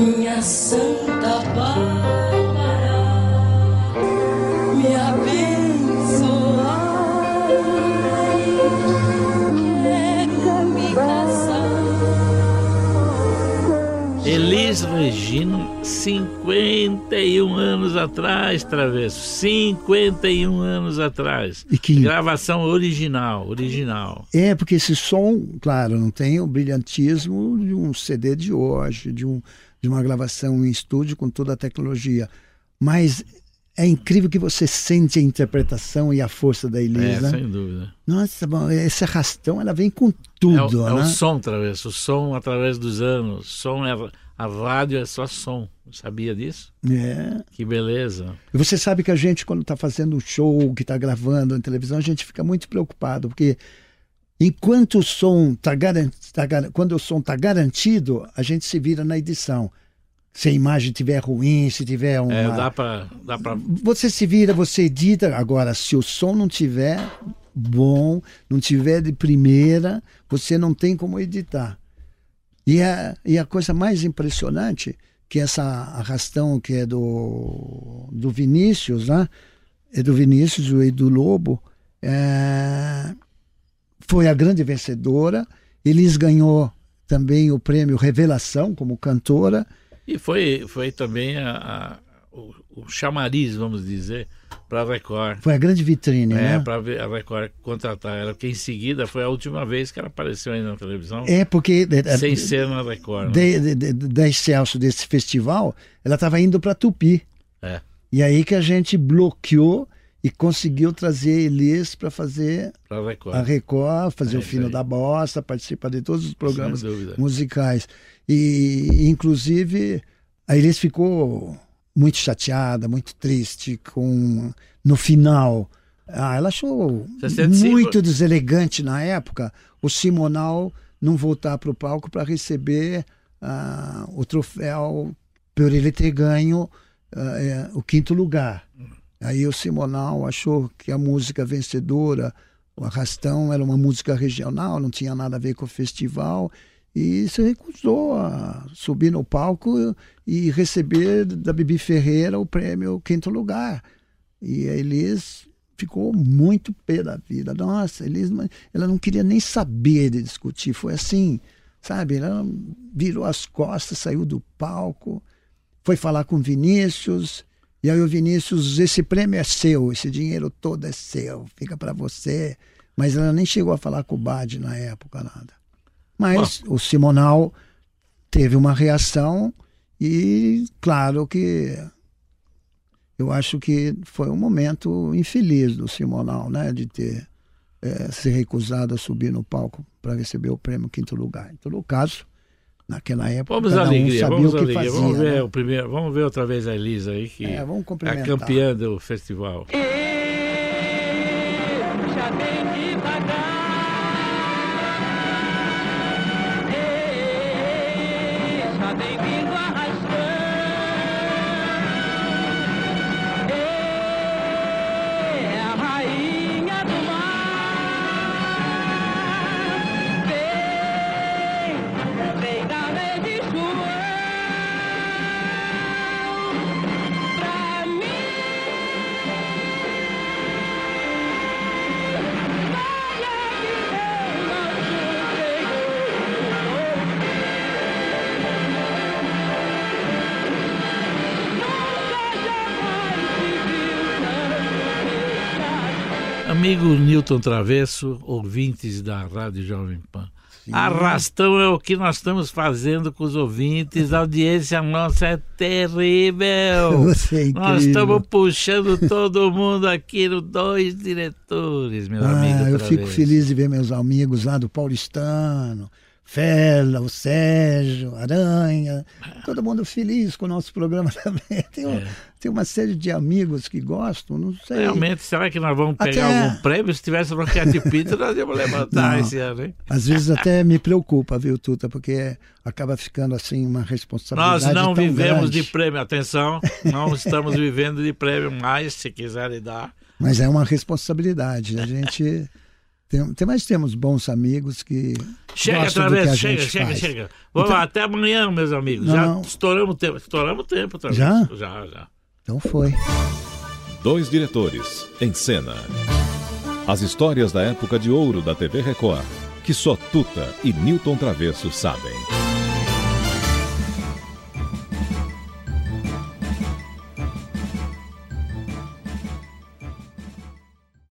Minha Santa Bárbara, me abençoar. Quero me casar. Elis Regina, 51 anos atrás, Travesso. 51 anos atrás. E que- Gravação original, original. É, porque esse som, claro, não tem o brilhantismo de um CD de hoje, de, um, de uma gravação em estúdio com toda a tecnologia. Mas é incrível que você sente a interpretação e a força da É, Elisa. sem dúvida. Nossa, bom, esse arrastão, ela vem com É, tudo, o, é né? o som, Travesso. O som através dos anos. Som é, a rádio é só som. Sabia disso? É. Que beleza. E você sabe que a gente, quando está fazendo um show, que está gravando na televisão, a gente fica muito preocupado, porque enquanto o som está garantido, quando o som está garantido, a gente se vira na edição. Se a imagem estiver ruim, se tiver uma. É, dá pra, dá pra Você se vira, você edita. Agora, se o som não tiver bom, não tiver de primeira, você não tem como editar. E a, e a coisa mais impressionante, que essa arrastão que é do, do Vinícius, né? É do Vinícius e do Lobo, é, foi a grande vencedora. Elis ganhou também o prêmio Revelação como cantora. E foi, foi também a, a- o, o chamariz, vamos dizer, para a Record. Foi a grande vitrine, É, né? para a Record contratar ela, porque em seguida foi a última vez que ela apareceu aí na televisão, É porque sem ser na Record. né? de, de, de, da Excelso desse festival, ela estava indo para Tupi. É. E aí que a gente bloqueou e conseguiu trazer Elis para fazer Record. a Record, fazer É o Fino aí. da Bossa, participar de todos os programas musicais. E, inclusive, a Elis ficou muito chateada, muito triste com no final. Ah, ela achou 65. muito deselegante na época o Simonal não voltar para o palco para receber ah, o troféu por ele ter ganho ah, é, o quinto lugar. Aí o Simonal achou que a música vencedora, o Arrastão, era uma música regional, não tinha nada a ver com o festival, e se recusou a subir no palco e receber da Bibi Ferreira o prêmio quinto lugar. E a Elis ficou muito pé da vida. Nossa, Elis, ela não queria nem saber de discutir. Foi assim, sabe? Ela virou as costas, saiu do palco, foi falar com Vinícius. E aí o Vinícius, esse prêmio é seu, esse dinheiro todo é seu, fica para você. Mas ela nem chegou a falar com o Bad na época, nada. Mas o Simonal teve uma reação e claro que eu acho que foi um momento infeliz do Simonal, né, de ter eh, ser recusado a subir no palco para receber o prêmio quinto lugar. Em todo caso, naquela época, Vamos cada à um alegria, sabia vamos o à que alegria. fazia. vamos ver né? o primeiro, vamos ver outra vez a Elisa aí, que É, vamos é a campeã do festival. Já vem devagar. Amigo Newton Travesso, ouvintes da Rádio Jovem Pan. Arrastão é o que nós estamos fazendo com os ouvintes, a audiência nossa é terrível. Você é incrível. Nós estamos puxando todo mundo aqui no dois diretores, meu amigo. Ah, eu fico Travesso. feliz de ver meus amigos lá do Paulistano, Fela, o Sérgio, Aranha, todo mundo feliz com o nosso programa também. Tem, um- tem uma série de amigos que gostam, não sei. É. Realmente, será que nós vamos pegar Até- algum prêmio? Se tivesse Roquete Pinto, nós íamos levantar Não. esse ano, hein? Às vezes até me preocupa, viu, Tuta, porque acaba ficando assim uma responsabilidade Nós não vivemos grande. de prêmio, atenção, não estamos vivendo de prêmio, mas se quiserem dar. Mas é uma responsabilidade. A gente tem, tem mais temos bons amigos que Chega gostam outra do que a vez, chega, chega, faz. chega. Vamos Então- lá, até amanhã, meus amigos. Não, já não. estouramos o tempo, estouramos o tempo outra Já? vez. Já, já. Então foi. Dois diretores em cena. As histórias da época de ouro da TV Record, que só Tuta e Newton Travesso sabem.